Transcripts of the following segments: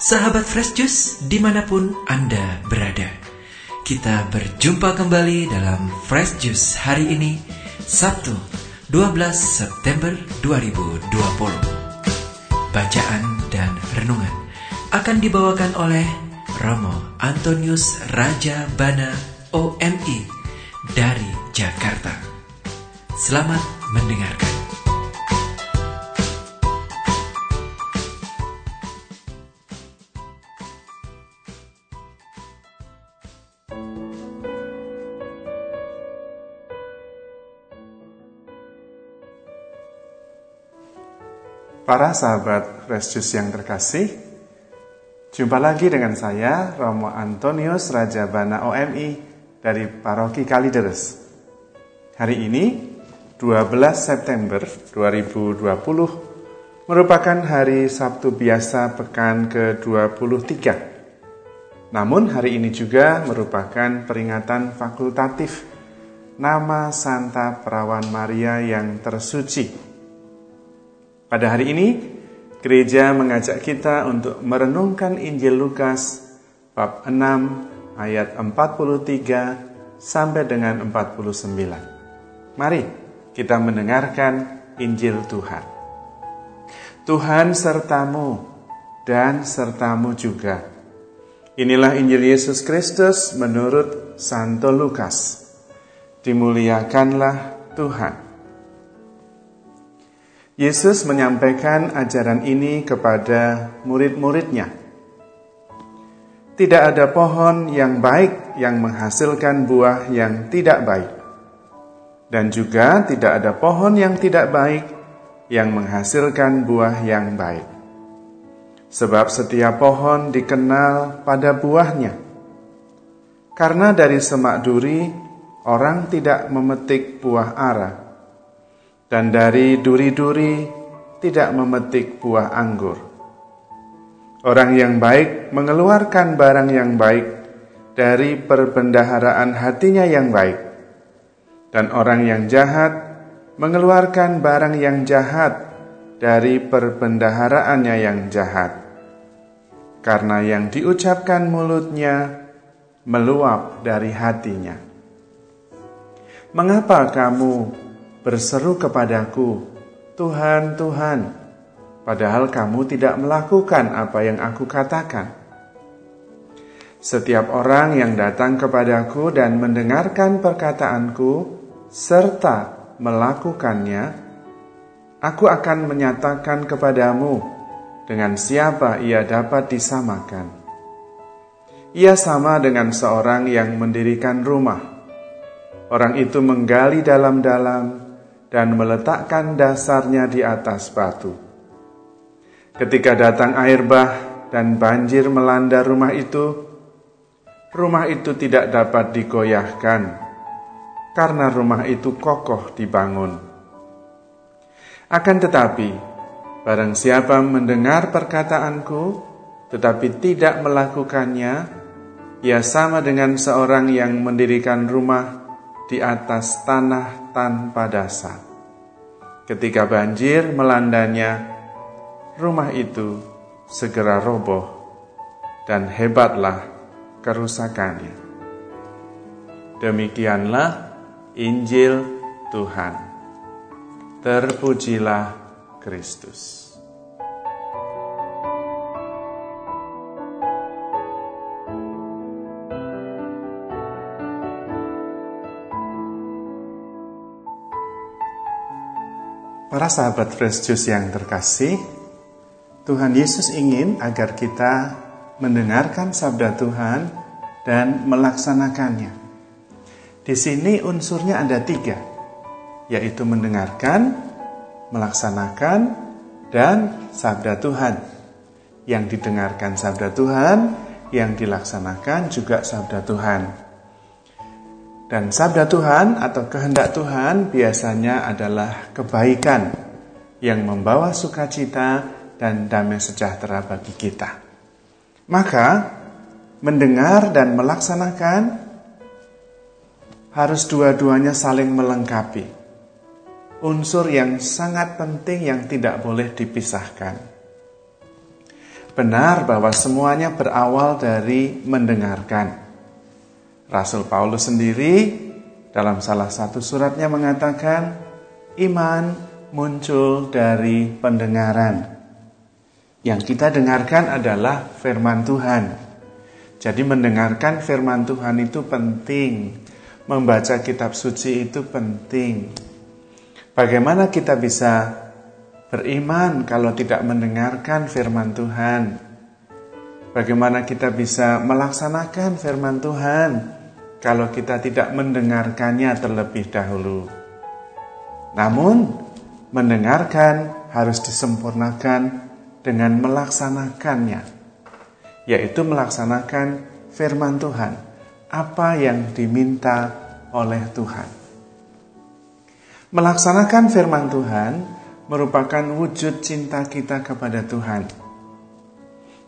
Sahabat Fresh Juice di mana pun Anda berada. Kita berjumpa kembali dalam Fresh Juice hari ini Sabtu 12 September 2020 Bacaan dan renungan akan dibawakan oleh Romo Antonius Raja Bana OMI dari Jakarta. Selamat mendengarkan Para sahabat Fresh yang terkasih, jumpa lagi dengan saya Romo Antonius Raja Bana OMI dari Paroki Kalideres. Hari ini 12 September 2020 merupakan hari Sabtu biasa pekan ke-23. Namun hari ini juga merupakan peringatan fakultatif nama Santa Perawan Maria yang tersuci pada hari ini, gereja mengajak kita untuk merenungkan Injil Lukas bab 6 ayat 43 sampai dengan 49. Mari kita mendengarkan Injil Tuhan. Tuhan sertamu dan sertamu juga. Inilah Injil Yesus Kristus menurut Santo Lukas. Dimuliakanlah Tuhan. Yesus menyampaikan ajaran ini kepada murid-muridnya. Tidak ada pohon yang baik yang menghasilkan buah yang tidak baik, dan juga tidak ada pohon yang tidak baik yang menghasilkan buah yang baik. Sebab setiap pohon dikenal pada buahnya. Karena dari semak duri orang tidak memetik buah ara dan dari duri-duri tidak memetik buah anggur. Orang yang baik mengeluarkan barang yang baik dari perbendaharaan hatinya yang baik, dan orang yang jahat mengeluarkan barang yang jahat dari perbendaharaannya yang jahat. Karena yang diucapkan mulutnya meluap dari hatinya. Mengapa kamu berseru kepadaku, "Tuhan, Tuhan," padahal kamu tidak melakukan apa yang aku katakan. Setiap orang yang datang kepadaku dan mendengarkan perkataanku serta melakukannya, aku akan menyatakan kepadamu dengan siapa ia dapat disamakan. Ia sama dengan seorang yang mendirikan rumah. Orang itu menggali dalam-dalam dan meletakkan dasarnya di atas batu. Ketika datang air bah dan banjir melanda rumah itu, rumah itu tidak dapat digoyahkan karena rumah itu kokoh dibangun. Akan tetapi, barang siapa mendengar perkataanku tetapi tidak melakukannya, ia sama dengan seorang yang mendirikan rumah di atas tanah tanpa dasar. Ketika banjir melandanya, rumah itu segera roboh dan hebatlah kerusakannya. Demikianlah Injil Tuhan. Terpujilah Kristus. Para sahabat Fresh Juice yang terkasih, Tuhan Yesus ingin agar kita mendengarkan sabda Tuhan dan melaksanakannya. Di sini unsurnya ada tiga, yaitu mendengarkan, melaksanakan, dan sabda Tuhan. Yang didengarkan sabda Tuhan, yang dilaksanakan juga sabda Tuhan. Dan sabda Tuhan atau kehendak Tuhan biasanya adalah kebaikan yang membawa sukacita dan damai sejahtera bagi kita. Maka, mendengar dan melaksanakan harus dua-duanya saling melengkapi. Unsur yang sangat penting yang tidak boleh dipisahkan. Benar bahwa semuanya berawal dari mendengarkan. Rasul Paulus sendiri dalam salah satu suratnya mengatakan, iman muncul dari pendengaran. Yang kita dengarkan adalah firman Tuhan. Jadi mendengarkan firman Tuhan itu penting. Membaca kitab suci itu penting. Bagaimana kita bisa beriman kalau tidak mendengarkan firman Tuhan? Bagaimana kita bisa melaksanakan firman Tuhan kalau kita tidak mendengarkannya terlebih dahulu? Namun, mendengarkan harus disempurnakan dengan melaksanakannya, yaitu melaksanakan firman Tuhan, apa yang diminta oleh Tuhan. Melaksanakan firman Tuhan merupakan wujud cinta kita kepada Tuhan.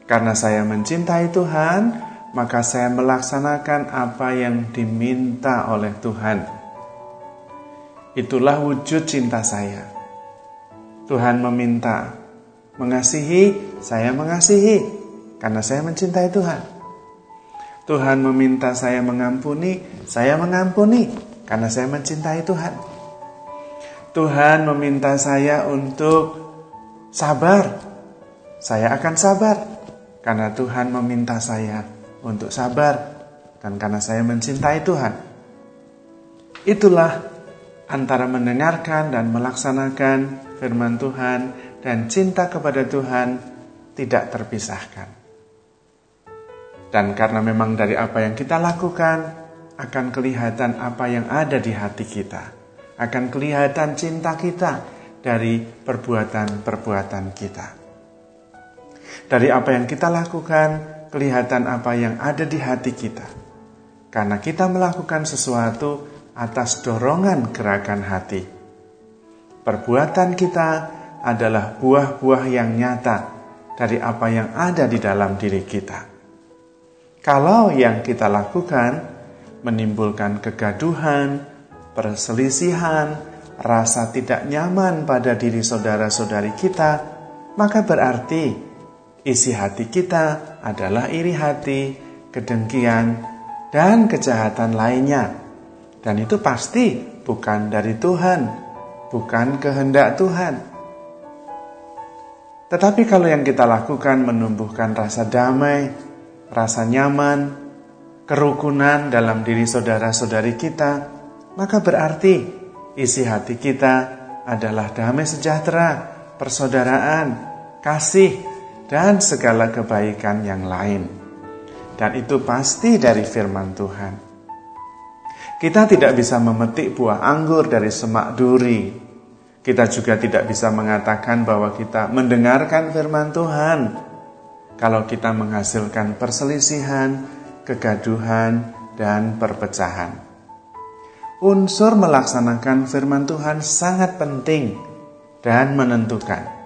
Karena saya mencintai Tuhan, maka saya melaksanakan apa yang diminta oleh Tuhan. Itulah wujud cinta saya. Tuhan meminta mengasihi, saya mengasihi karena saya mencintai Tuhan. Tuhan meminta saya mengampuni, saya mengampuni karena saya mencintai Tuhan. Tuhan meminta saya untuk sabar. Saya akan sabar karena Tuhan meminta saya untuk sabar dan karena saya mencintai Tuhan. Itulah antara mendengarkan dan melaksanakan firman Tuhan dan cinta kepada Tuhan tidak terpisahkan. Dan karena memang dari apa yang kita lakukan akan kelihatan apa yang ada di hati kita akan kelihatan cinta kita dari perbuatan-perbuatan kita. Dari apa yang kita lakukan, kelihatan apa yang ada di hati kita. Karena kita melakukan sesuatu atas dorongan gerakan hati. Perbuatan kita adalah buah-buah yang nyata dari apa yang ada di dalam diri kita. Kalau yang kita lakukan menimbulkan kegaduhan, perselisihan, rasa tidak nyaman pada diri saudara-saudari kita, maka berarti isi hati kita adalah iri hati, kedengkian, dan kejahatan lainnya. Dan itu pasti bukan dari Tuhan, bukan kehendak Tuhan. Tetapi kalau yang kita lakukan menumbuhkan rasa damai, rasa nyaman, kerukunan dalam diri saudara-saudari kita, maka berarti isi hati kita adalah damai sejahtera, persaudaraan, kasih, dan segala kebaikan yang lain. Dan itu pasti dari firman Tuhan. Kita tidak bisa memetik buah anggur dari semak duri. Kita juga tidak bisa mengatakan bahwa kita mendengarkan firman Tuhan kalau kita menghasilkan perselisihan, kegaduhan, dan perpecahan unsur melaksanakan firman Tuhan sangat penting dan menentukan.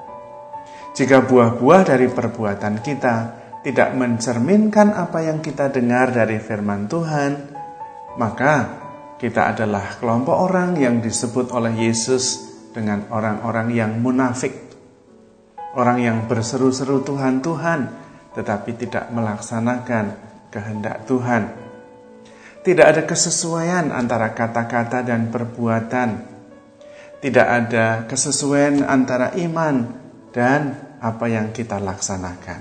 Jika buah-buah dari perbuatan kita tidak mencerminkan apa yang kita dengar dari firman Tuhan, maka kita adalah kelompok orang yang disebut oleh Yesus dengan orang-orang yang munafik. Orang yang berseru-seru Tuhan, Tuhan, tetapi tidak melaksanakan kehendak Tuhan. Tidak ada kesesuaian antara kata-kata dan perbuatan. Tidak ada kesesuaian antara iman dan apa yang kita laksanakan.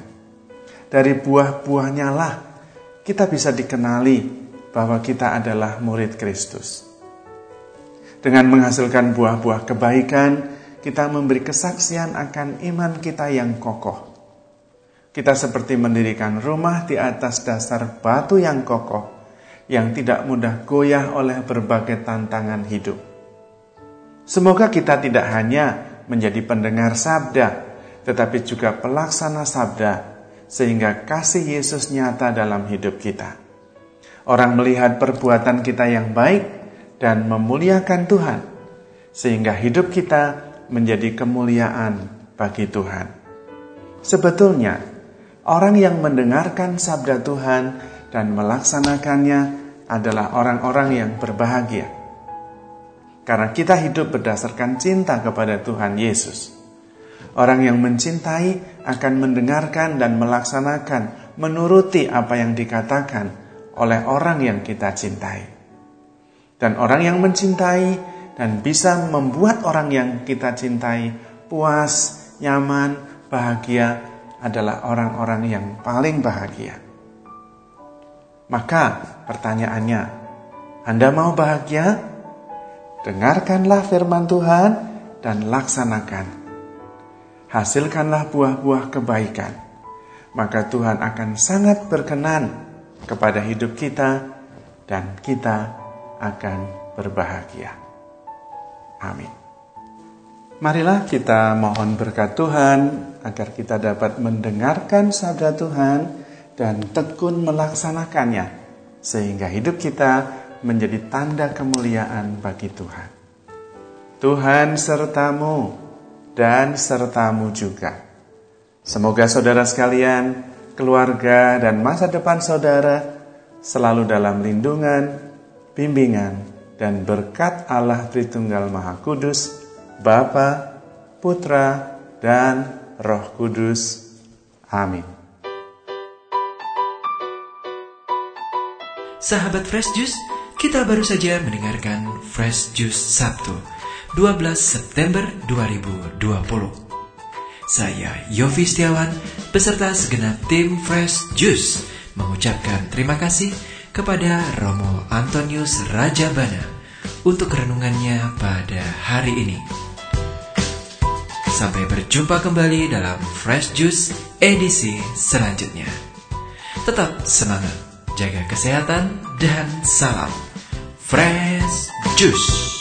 Dari buah-buahnya lah kita bisa dikenali bahwa kita adalah murid Kristus. Dengan menghasilkan buah-buah kebaikan, kita memberi kesaksian akan iman kita yang kokoh. Kita seperti mendirikan rumah di atas dasar batu yang kokoh yang tidak mudah goyah oleh berbagai tantangan hidup. Semoga kita tidak hanya menjadi pendengar sabda, tetapi juga pelaksana sabda, sehingga kasih Yesus nyata dalam hidup kita. Orang melihat perbuatan kita yang baik dan memuliakan Tuhan, sehingga hidup kita menjadi kemuliaan bagi Tuhan. Sebetulnya, orang yang mendengarkan sabda Tuhan dan melaksanakannya adalah orang-orang yang berbahagia. Karena kita hidup berdasarkan cinta kepada Tuhan Yesus. Orang yang mencintai akan mendengarkan dan melaksanakan, menuruti apa yang dikatakan oleh orang yang kita cintai. Dan orang yang mencintai dan bisa membuat orang yang kita cintai puas, nyaman, bahagia adalah orang-orang yang paling bahagia. Maka pertanyaannya, Anda mau bahagia? Dengarkanlah firman Tuhan dan laksanakan hasilkanlah buah-buah kebaikan, maka Tuhan akan sangat berkenan kepada hidup kita dan kita akan berbahagia. Amin. Marilah kita mohon berkat Tuhan agar kita dapat mendengarkan sabda Tuhan dan tekun melaksanakannya sehingga hidup kita menjadi tanda kemuliaan bagi Tuhan. Tuhan sertamu dan sertamu juga. Semoga saudara sekalian, keluarga, dan masa depan saudara selalu dalam lindungan, bimbingan, dan berkat Allah Tritunggal Maha Kudus, Bapa, Putra, dan Roh Kudus. Amin. Sahabat Fresh Juice, kita baru saja mendengarkan Fresh Juice Sabtu 12 September 2020. Saya Yofi Setiawan beserta segenap tim Fresh Juice mengucapkan terima kasih kepada Romo Antonius Rajabana untuk renungannya pada hari ini. Sampai berjumpa kembali dalam Fresh Juice edisi selanjutnya. Tetap semangat, jaga kesehatan, dan salam Fresh Juice.